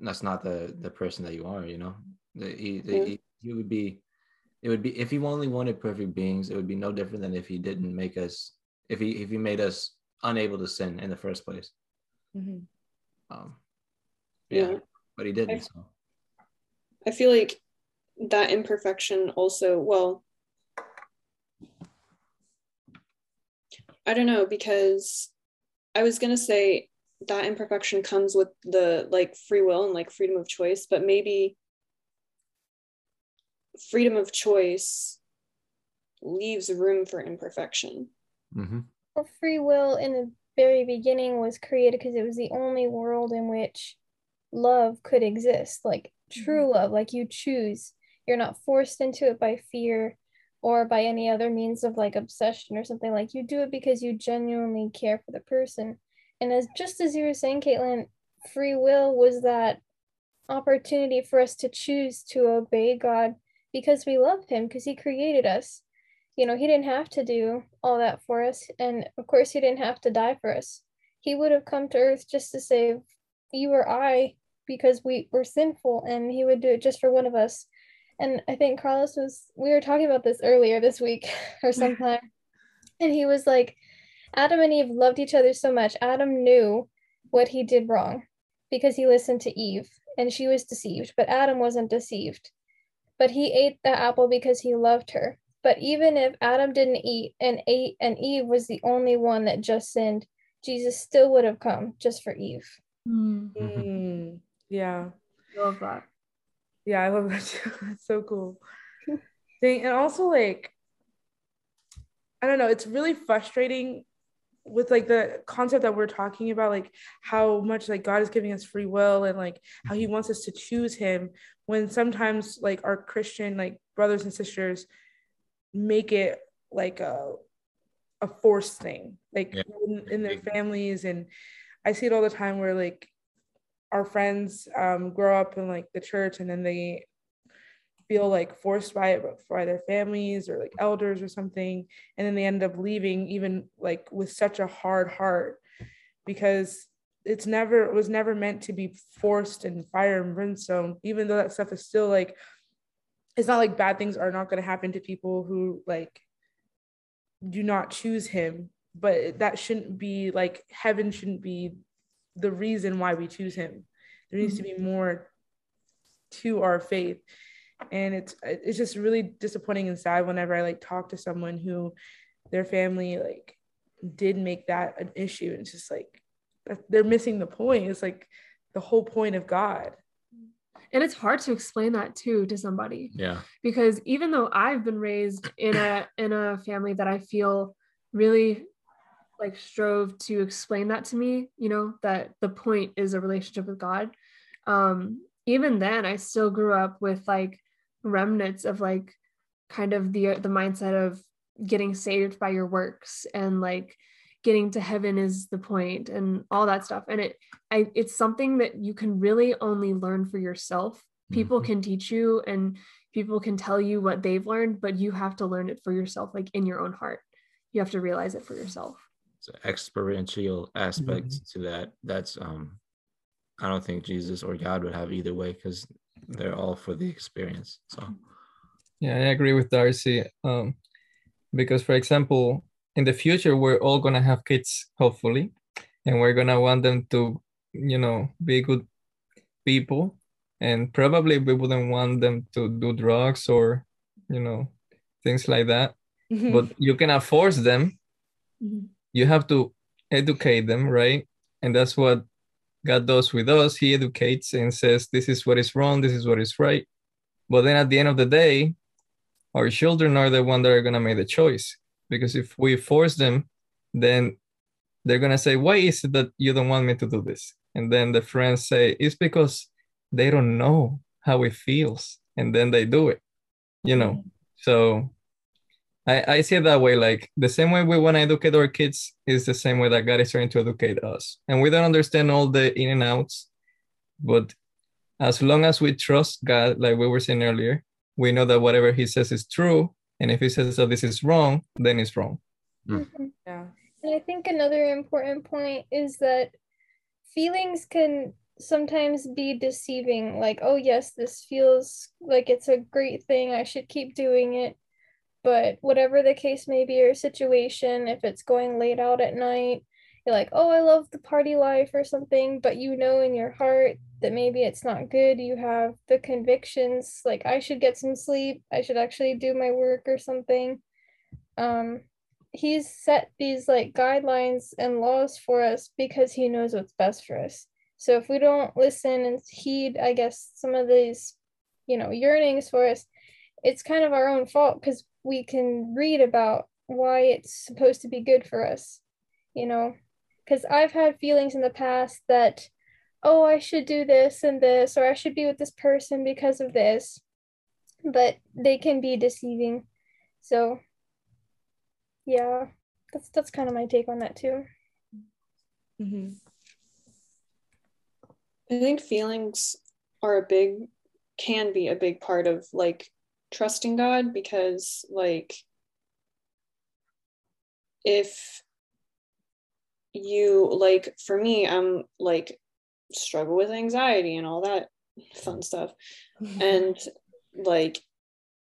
that's not the the person that you are, you know. The, he, the, he, he would be it would be if he only wanted perfect beings, it would be no different than if he didn't make us if he if he made us unable to sin in the first place. Mm-hmm. Um, yeah, yeah, but he didn't. I, so I feel like that imperfection also well. I don't know because I was gonna say that imperfection comes with the like free will and like freedom of choice, but maybe freedom of choice leaves room for imperfection. Mm-hmm. Well, free will in the very beginning was created because it was the only world in which love could exist, like true mm-hmm. love, like you choose. You're not forced into it by fear or by any other means of like obsession or something. Like you do it because you genuinely care for the person. And as just as you were saying, Katelyn, free will was that opportunity for us to choose to obey God because we love him because he created us. You know, he didn't have to do all that for us. And of course, he didn't have to die for us. He would have come to earth just to save you or I because we were sinful, and he would do it just for one of us. And I think Carlos was, we were talking about this earlier this week [laughs] or [laughs] sometime. and he was like, Adam and Eve loved each other so much. Adam knew what he did wrong because he listened to Eve and she was deceived, but Adam wasn't deceived but he ate the apple because he loved her. But even if Adam didn't eat and ate and Eve was the only one that just sinned, Jesus still would have come just for Eve. Mm. Yeah. I love that. Yeah, I love that [laughs] too. That's so cool. Thing and also like I don't know, it's really frustrating with like the concept that we're talking about, like how much like God is giving us free will and like how he wants us to choose him when sometimes like our Christian like brothers and sisters make it like a a forced thing, like Yeah. in, in their families. And I see it all the time where like our friends um, grow up in like the church and then they feel like forced by it by their families or like elders or something and then they end up leaving even like with such a hard heart because it's never it was never meant to be forced and fire and brimstone even though that stuff is still like it's not like bad things are not going to happen to people who like do not choose him but that shouldn't be like heaven shouldn't be the reason why we choose him. There needs to mm-hmm. be more to our faith and it's it's just really disappointing and sad whenever i like talk to someone who their family like did make that an issue and it's just like they're missing the point it's like the whole point of god And it's hard to explain that too to somebody. Yeah. because even though I've been raised in a in a family that I feel really like strove to explain that to me, you know, that the point is a relationship with God. Um, even then I still grew up with like remnants of like kind of the the mindset of getting saved by your works and like getting to heaven is the point and all that stuff. And it I it's something that you can really only learn for yourself people Mhm. can teach you and people can tell you what they've learned but you have to learn it for yourself like in your own heart you have to realize it for yourself It's an experiential aspect to that. That's um I don't think Jesus or God would have either way because they're all for the experience. So Yeah, I agree with Darcy. Um, because, for example, in the future, we're all gonna have kids, hopefully, and we're gonna want them to, you know, be good people, and probably we wouldn't want them to do drugs or, you know, things like that. But you cannot force them. You have to educate them, right? And that's what God does with us. He educates and says, "This is what is wrong. This is what is right." But then at the end of the day, our children are the one that are gonna make the choice because if we force them then they're gonna say why is it that you don't want me to do this and then the friends say it's because they don't know how it feels and then they do it you know mm-hmm. so I, I see it that way like the same way we want to educate our kids is the same way that god is trying to educate us and we don't understand all the in and outs but as long as we trust god like we were saying earlier we know that whatever he says is true and if he says that this is wrong then it's wrong Mhm. yeah And I think another important point is that feelings can sometimes be deceiving. Like, oh, yes, this feels like it's a great thing. I should keep doing it. But whatever the case may be or situation, if it's going late out at night, you're like, oh, I love the party life or something, but you know in your heart that maybe it's not good. You have the convictions like, I should get some sleep. I should actually do my work or something. Um, he's set these like guidelines and laws for us because he knows what's best for us. So if we don't listen and heed, I guess, some of these, you know, yearnings for us, it's kind of our own fault because we can read about why it's supposed to be good for us, you know. Because I've had feelings in the past that, oh, I should do this and this, or I should be with this person because of this, but they can be deceiving. So yeah, that's that's kind of my take on that too. Mhm. I think feelings are a big, can be a big part of like trusting God because, like, if you, like, for me, I'm like, struggle with anxiety and all that fun stuff. [laughs] And, like,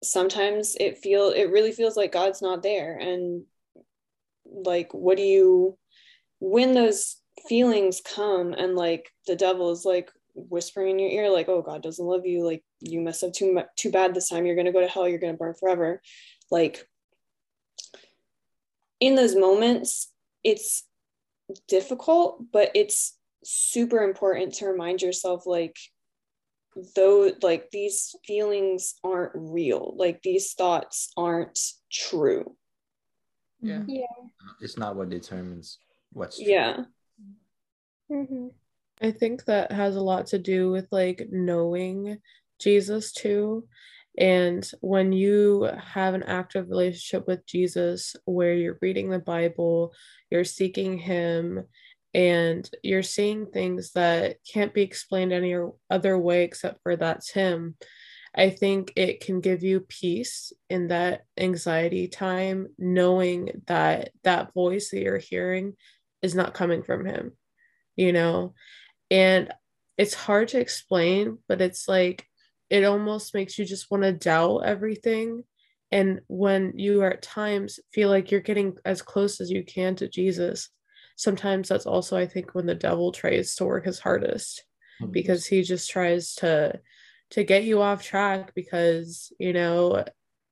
sometimes it feel it really feels like God's not there. And, like, what do you, when those feelings come and like the devil is like whispering in your ear like oh god doesn't love you like you messed up too much too bad this time you're going to go to hell you're going to burn forever like in those moments it's difficult but it's super important to remind yourself like though like these feelings aren't real like these thoughts aren't true Yeah. Yeah. It's not what determines what's true. yeah hmm I think that has a lot to do with like knowing Jesus too. And when you have an active relationship with Jesus where you're reading the Bible, you're seeking Him, and you're seeing things that can't be explained any other way except for that's Him, I think it can give you peace in that anxiety time, knowing that that voice that you're hearing is not coming from Him, you know? And it's hard to explain, but it's like it almost makes you just want to doubt everything. And when you are at times feel like you're getting as close as you can to Jesus, sometimes that's also, I think, when the devil tries to work his hardest mm-hmm. because he just tries to to get you off track because you know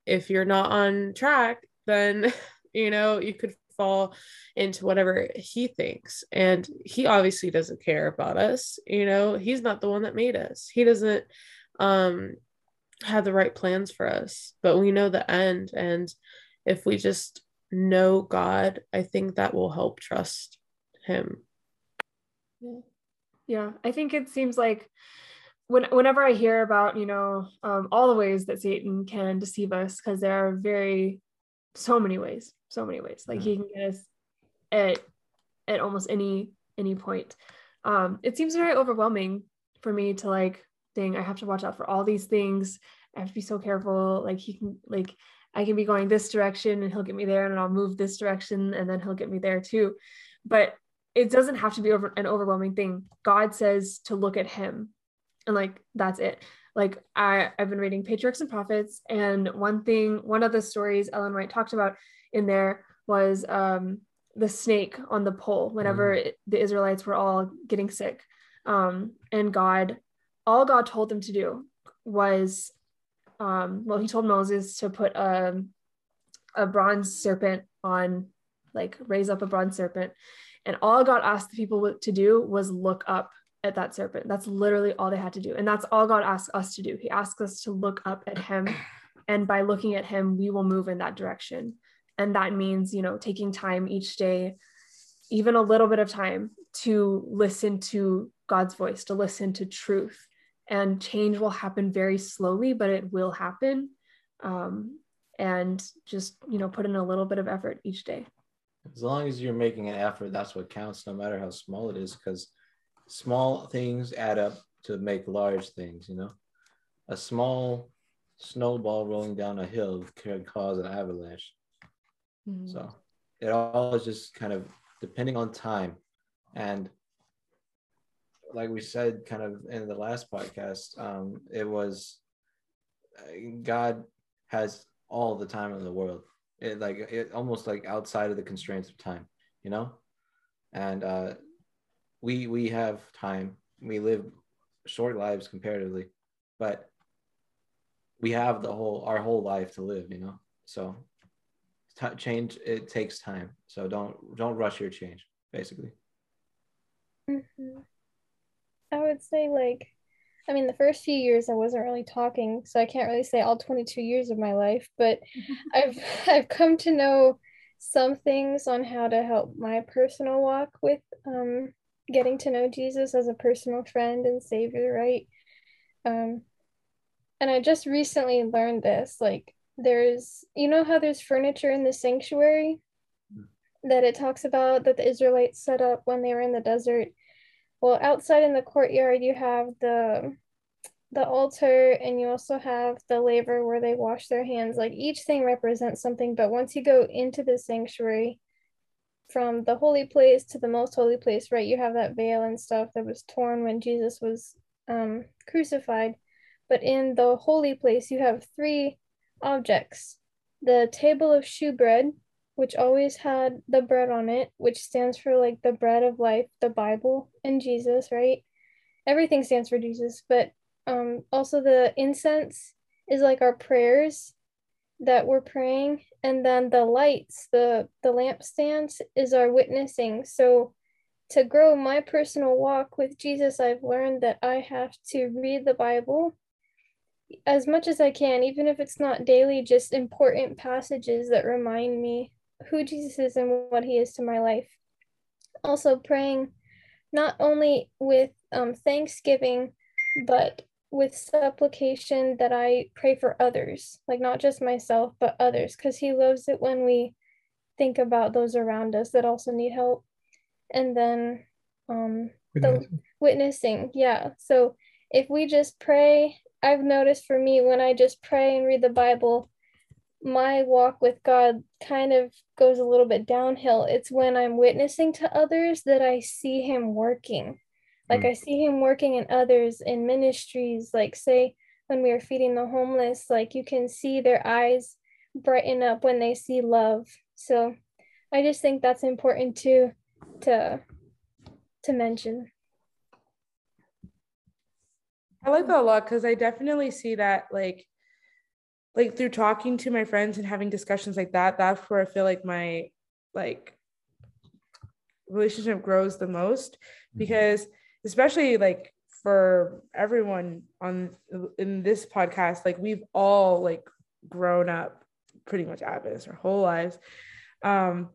if you're not on track then [laughs] you know you could fall into whatever he thinks. And he obviously doesn't care about us you know he's not the one that made us. He doesn't um have the right plans for us but we know the end and if we just know god i think that will help trust him Yeah, Yeah, I think it seems like when whenever I hear about you know um, all the ways that Satan can deceive us, because there are very so many ways, so many ways. Like he can get us at at almost any any point. Um, it seems very overwhelming for me to like think I have to watch out for all these things. I have to be so careful. Like he can like I can be going this direction and he'll get me there, and I'll move this direction and then he'll get me there too. But it doesn't have to be over an overwhelming thing. God says to look at him and like that's it. Like I, I've been reading Patriarchs and Prophets, and one thing, one of the stories Ellen White talked about in there was um, the snake on the pole whenever it- the Israelites were all getting sick. Um, and God, all God told them to do was, um, well, he told Moses to put a, a bronze serpent on, like raise up a bronze serpent. And all God asked the people to do was look up at that serpent. That's literally all they had to do. And that's all God asks us to do. He asks us to look up at him. And by looking at him, we will move in that direction. And that means, you know, taking time each day, even a little bit of time to listen to God's voice, to listen to truth. And change will happen very slowly, but it will happen. Um, and just, you know, put in a little bit of effort each day. As long as you're making an effort, that's what counts, no matter how small it is, because small things add up to make large things, you know? A small snowball rolling down a hill can cause an avalanche. So it all is just kind of depending on time. And like we said, kind of in the last podcast, um, it was uh, God has all the time in the world. It like it almost like outside of the constraints of time, you know? And uh we we have time. We live short lives comparatively, but we have the whole our whole life to live, you know. So t- change it takes time. So don't don't rush your change, basically. Mhm. I would say like I mean the first few years I wasn't really talking, so I can't really say all 22 years of my life, but [laughs] I've [laughs] I've come to know some things on how to help my personal walk with um getting to know Jesus as a personal friend and savior, right? Um and I just recently learned this like there's you know how there's furniture in the sanctuary? That it talks about that the Israelites set up when they were in the desert well, outside in the courtyard, you have the the altar, and you also have the laver where they wash their hands. Like each thing represents something, but once you go into the sanctuary, from the holy place to the most holy place, right? You have that veil and stuff that was torn when Jesus was um, crucified. But in the holy place, you have three objects: the table of shewbread, which always had the bread on it, which stands for like the bread of life, the Bible, and Jesus, right? Everything stands for Jesus, but um, also the incense is like our prayers that we're praying, and then the lights, the the lampstands, is our witnessing. So to grow my personal walk with Jesus, I've learned that I have to read the Bible as much as I can, even if it's not daily, just important passages that remind me who Jesus is and what he is to my life. Also, praying not only with um, thanksgiving, but with supplication that I pray for others, like not just myself, but others, because he loves it when we think about those around us that also need help. And then um, the witnessing, yeah. So if we just pray I've noticed for me when I just pray and read the Bible, my walk with God kind of goes a little bit downhill. It's when I'm witnessing to others that I see Him working. Like mm. I see Him working in others in ministries, like, say, when we are feeding the homeless, like you can see their eyes brighten up when they see love. So I just think that's important too to to mention. I like that a lot because I definitely see that like like through talking to my friends and having discussions like that, that's where I feel like my like relationship grows the most mm-hmm. because especially like for everyone on in this podcast, like we've all like grown up pretty much Adventist our whole lives. Um,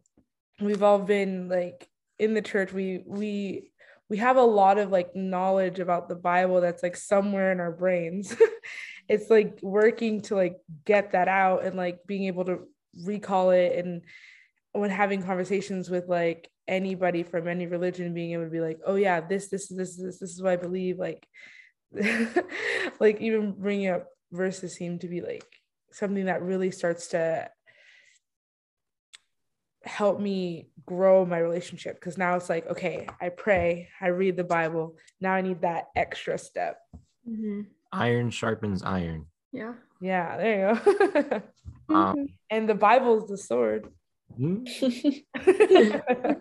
we've all been like in the church. We we we have a lot of like knowledge about the bible that's like somewhere in our brains [laughs] it's like working to like get that out and like being able to recall it and when having conversations with like anybody from any religion being able to be like oh yeah this this this this this is what i believe like [laughs] like even bringing up verses seem to be like something that really starts to help me grow my relationship because now it's like okay i pray i read the bible now i need that extra step mm-hmm. Iron sharpens iron yeah yeah there you go [laughs] um, and the bible's the sword hmm? [laughs] i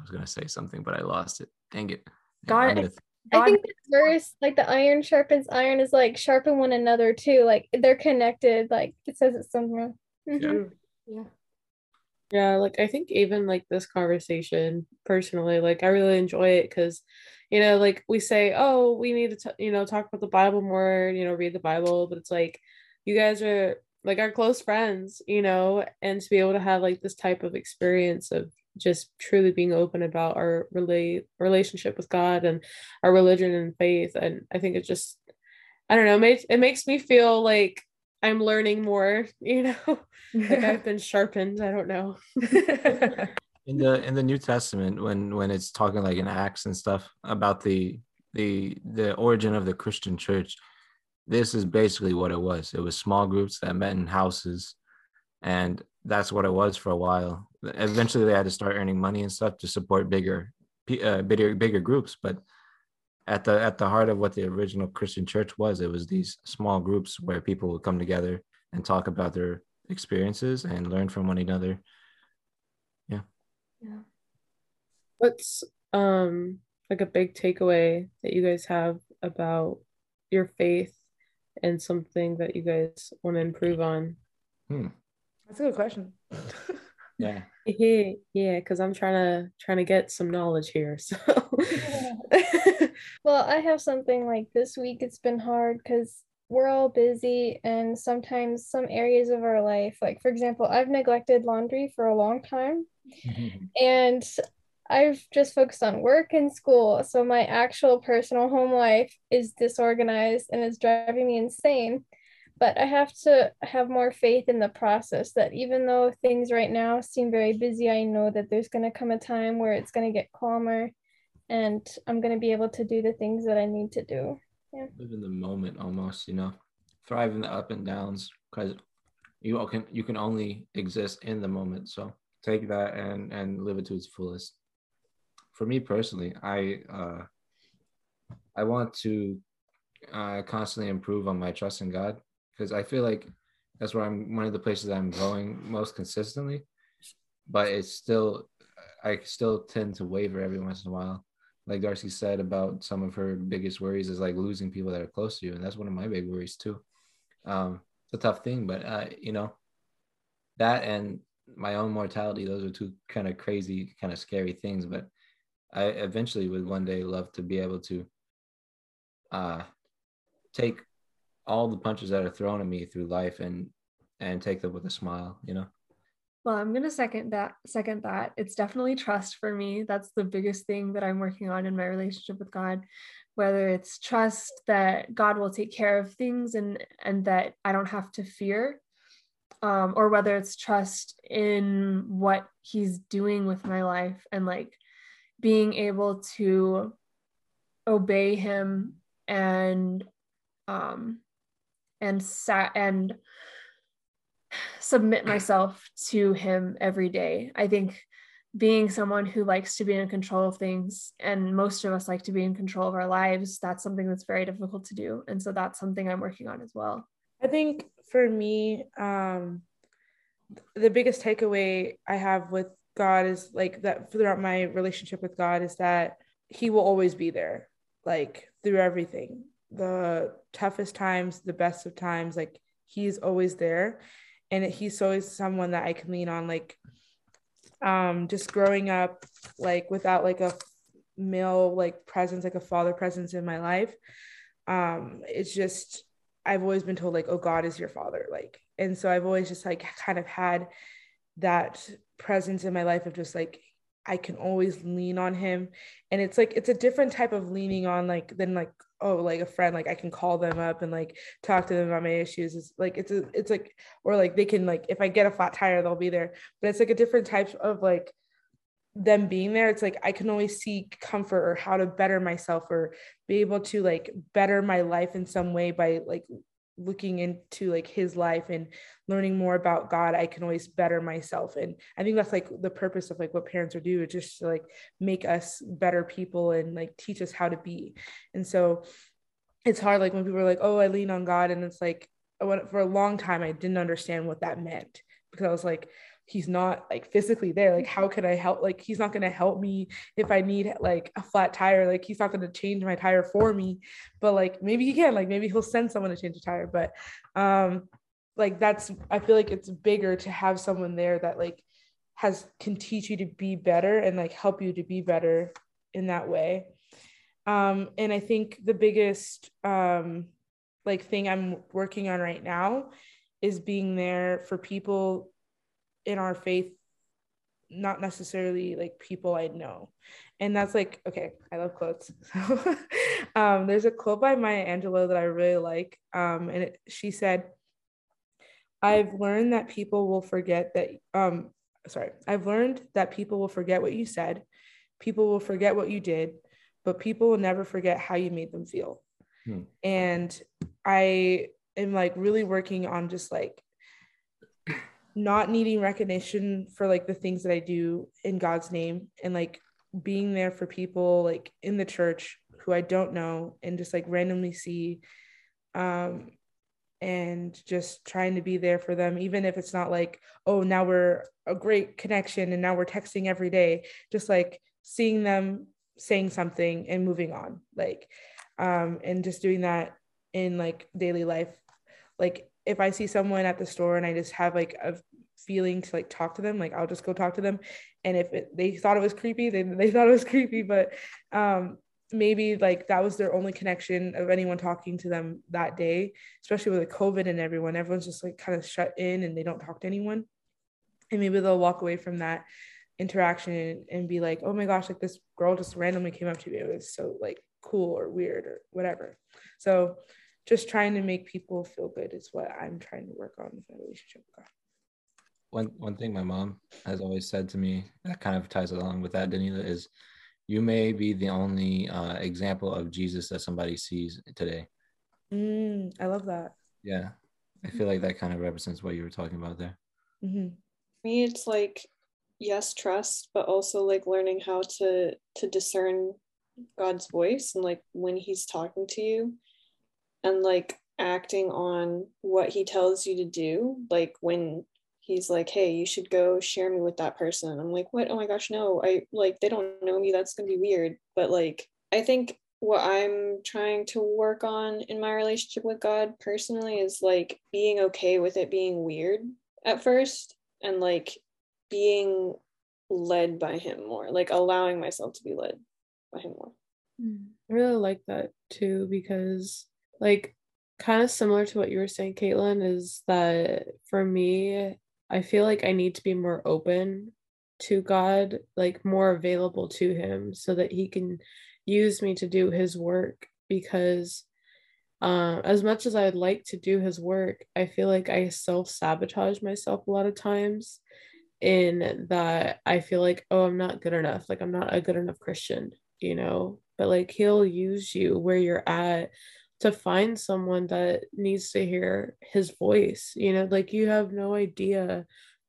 was gonna say something but i lost it dang it god th- I think the verse, like the iron sharpens iron, is like sharpen one another too. Like they're connected. Like it says it somewhere. Mm-hmm. Yeah. Yeah. Yeah, like I think even like this conversation personally, like I really enjoy it because, you know, like we say, oh, we need to, t- you know, talk about the Bible more, you know, read the Bible, but it's like you guys are like our close friends, you know, and to be able to have like this type of experience of just truly being open about our relate relationship with God and our religion and faith, and I think it just, I don't know, it makes it makes me feel like I'm learning more, you know, [laughs] like I've been sharpened. I don't know. [laughs] in the in the New Testament, when when it's talking like in Acts and stuff about the the the origin of the Christian church, this is basically what it was. It was small groups that met in houses, and that's what it was for a while. Eventually, they had to start earning money and stuff to support bigger, uh, bigger bigger groups, but at the at the heart of what the original Christian church was. It was these small groups where people would come together and talk about their experiences and learn from one another. Yeah. Yeah. What's um like a big takeaway that you guys have about your faith and something that you guys want to improve on? Hmm. That's a good question. [laughs] yeah. Yeah, yeah, because I'm trying to trying to get some knowledge here. So [laughs] well, I have something like this week. It's been hard because we're all busy, and sometimes some areas of our life, like for example, I've neglected laundry for a long time, [laughs] and I've just focused on work and school. So my actual personal home life is disorganized and it's driving me insane. But I have to have more faith in the process that even though things right now seem very busy, I know that there's going to come a time where it's going to get calmer and I'm gonna be able to do the things that I need to do. Yeah. Live in the moment almost, you know. Thrive in the up and downs because you can you can only exist in the moment. So take that and and live it to its fullest. For me personally, I uh I want to uh constantly improve on my trust in God because I feel like that's where I'm one of the places I'm going most consistently. But it's still I still tend to waver every once in a while like Darcy said about some of her biggest worries is like losing people that are close to you, and that's one of my big worries too. Um, it's a tough thing, but uh, you know, that and my own mortality. Those are two kind of crazy, kind of scary things. But I eventually would one day love to be able to uh, take all the punches that are thrown at me through life and and take them with a smile. You know. Well, I'm gonna second that. Second that it's definitely trust for me. That's the biggest thing that I'm working on in my relationship with God. Whether it's trust that God will take care of things and and that I don't have to fear, um, or whether it's trust in what He's doing with my life and like being able to obey Him and um and sat and submit myself to him every day. I think being someone who likes to be in control of things, and most of us like to be in control of our lives, that's something that's very difficult to do. And so that's something I'm working on as well. I think for me, um, the biggest takeaway I have with God is like that throughout my relationship with God is that He will always be there, like through everything the toughest times, the best of times, like He's always there and he's always someone that I can lean on. Like, um, just growing up, like without like a male like presence, like a father presence in my life, um, it's just I've always been told like, oh, God is your father, like, and so I've always just like kind of had that presence in my life of just like I can always lean on him. And it's like it's a different type of leaning on like than like oh like a friend like I can call them up and like talk to them about my issues. It's like it's a, it's like or like they can like if I get a flat tire they'll be there. But it's like a different type of like them being there it's like i can always seek comfort or how to better myself or be able to like better my life in some way by like looking into like his life and learning more about God, I can always better myself. And I think that's like the purpose of like what parents are do, just to like make us better people and like teach us how to be. And so it's hard like when people are like, oh, I lean on God. And it's like I went, for a long time I didn't understand what that meant because I was like, he's not like physically there like how can i help like he's not going to help me if i need like a flat tire like he's not going to change my tire for me but like maybe he can like maybe he'll send someone to change a tire but um like that's i feel like it's bigger to have someone there that like has can teach you to be better and like help you to be better in that way. Um and i think the biggest um like thing i'm working on right now is being there for people in our faith not necessarily like people I know. And that's like, okay, I love quotes. So [laughs] um, there's a quote by Maya Angelou that I really like. Um, and it, she said, I've learned that people will forget that, um, sorry, I've learned that people will forget what you said, people will forget what you did, but people will never forget how you made them feel. Hmm. And I am like really working on just like not needing recognition for like the things that I do in God's name and like being there for people like in the church who I don't know and just like randomly see um and just trying to be there for them even if it's not like oh now we're a great connection and now we're texting every day just like seeing them saying something and moving on like um and just doing that in like daily life like if I see someone at the store and I just have like a feeling to like talk to them, like I'll just go talk to them. And if it, they thought it was creepy, they, they thought it was creepy, but um, maybe like that was their only connection of anyone talking to them that day, especially with the COVID and everyone, everyone's just like kind of shut in and they don't talk to anyone. And maybe they'll walk away from that interaction and be like, oh my gosh, like this girl just randomly came up to me. It was so like cool or weird or whatever. So just trying to make people feel good is what I'm trying to work on with my relationship with God. One one thing my mom has always said to me that kind of ties along with that, Danila, is you may be the only uh, example of Jesus that somebody sees today. Mm, I love that. Yeah, I feel like that kind of represents what you were talking about there. Mm-hmm. Me, it's like yes, trust, but also like learning how to to discern God's voice and like when He's talking to you and like acting on what he tells you to do like when he's like hey you should go share me with that person. I'm like what? Oh my gosh no. I like they don't know me. That's going to be weird. But like i think what i'm trying to work on in my relationship with god personally is like being okay with it being weird at first and like being led by him more, like allowing myself to be led by him more. Hmm. I really like that too because like kind of similar to what you were saying, Katelyn, is that for me, I feel like I need to be more open to God, like more available to him so that he can use me to do his work because um, as much as I'd like to do his work, I feel like I self sabotage myself a lot of times in that I feel like, oh, I'm not good enough. Like, I'm not a good enough Christian, you know? But like, he'll use you where you're at to find someone that needs to hear his voice, you know? Like, you have no idea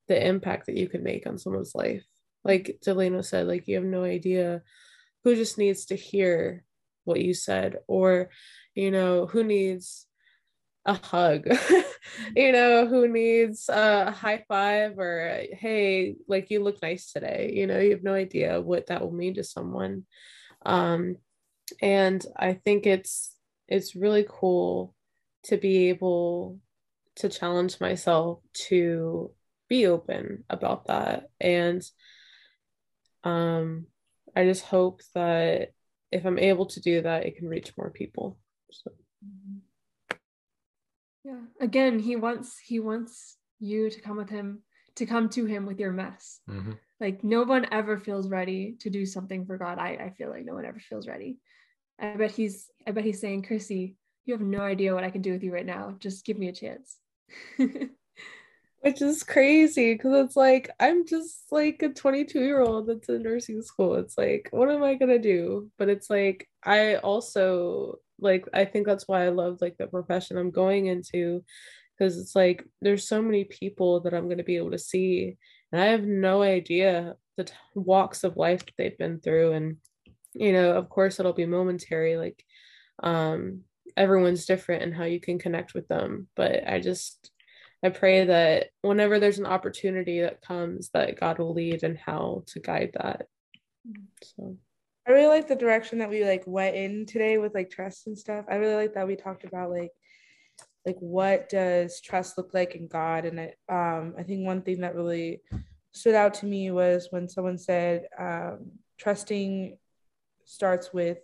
the impact that you can make on someone's life. Like Delano said, like, you have no idea who just needs to hear what you said or you know who needs a hug [laughs] you know who needs a high five or hey like you look nice today you know you have no idea what that will mean to someone um and i think it's it's really cool to be able to challenge myself to be open about that and um i just hope that if i'm able to do that it can reach more people so Yeah. Again, he wants he wants you to come with him to come to him with your mess. Mhm. Like no one ever feels ready to do something for God. I, I feel like no one ever feels ready. I bet he's I bet he's saying, Chrissy, you have no idea what I can do with you right now. Just give me a chance. [laughs] which is crazy because it's like i'm just like a 22 year old that's in nursing school it's like what am i gonna do but it's like i also like i think that's why i love like the profession i'm going into because it's like there's so many people that i'm to be able to see and i have no idea the t- walks of life that they've been through and you know of course it'll be momentary like um everyone's different and how you can connect with them but i just I pray that whenever there's an opportunity that comes, that God will lead and how to guide that. So I really like the direction that we like went in today with like trust and stuff. I really like that we talked about like like what does trust look like in God and I um I think one thing that really stood out to me was when someone said um trusting starts with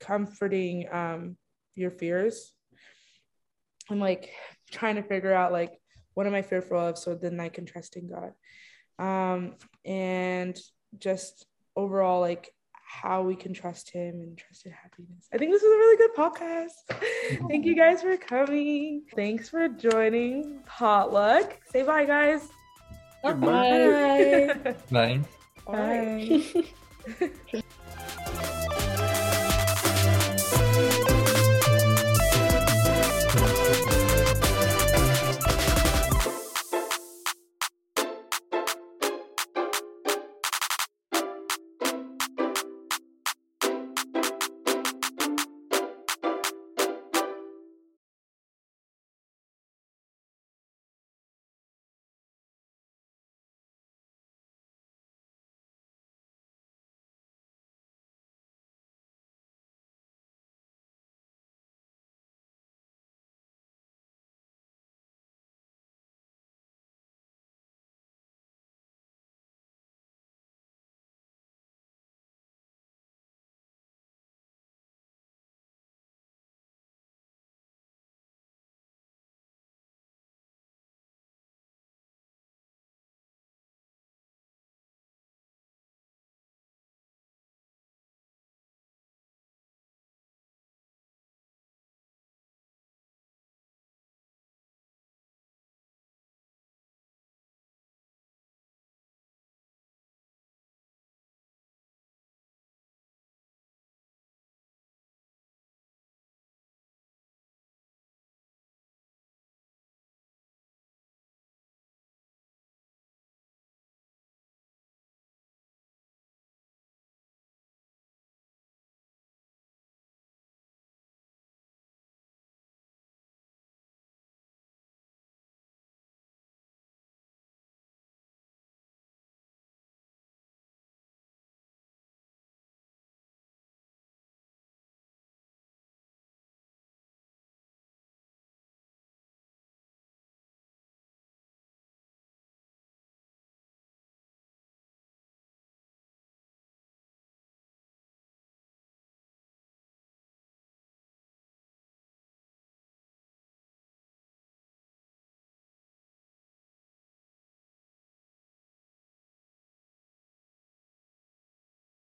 comforting um your fears and like trying to figure out like what am I fearful of so then I can trust in God. Um and just overall like how we can trust him and trust in happiness. I think this was a really good podcast. [laughs] Thank you guys for coming. Thanks for joining Potluck. Say bye guys. [laughs] bye. Bye. Bye. [laughs]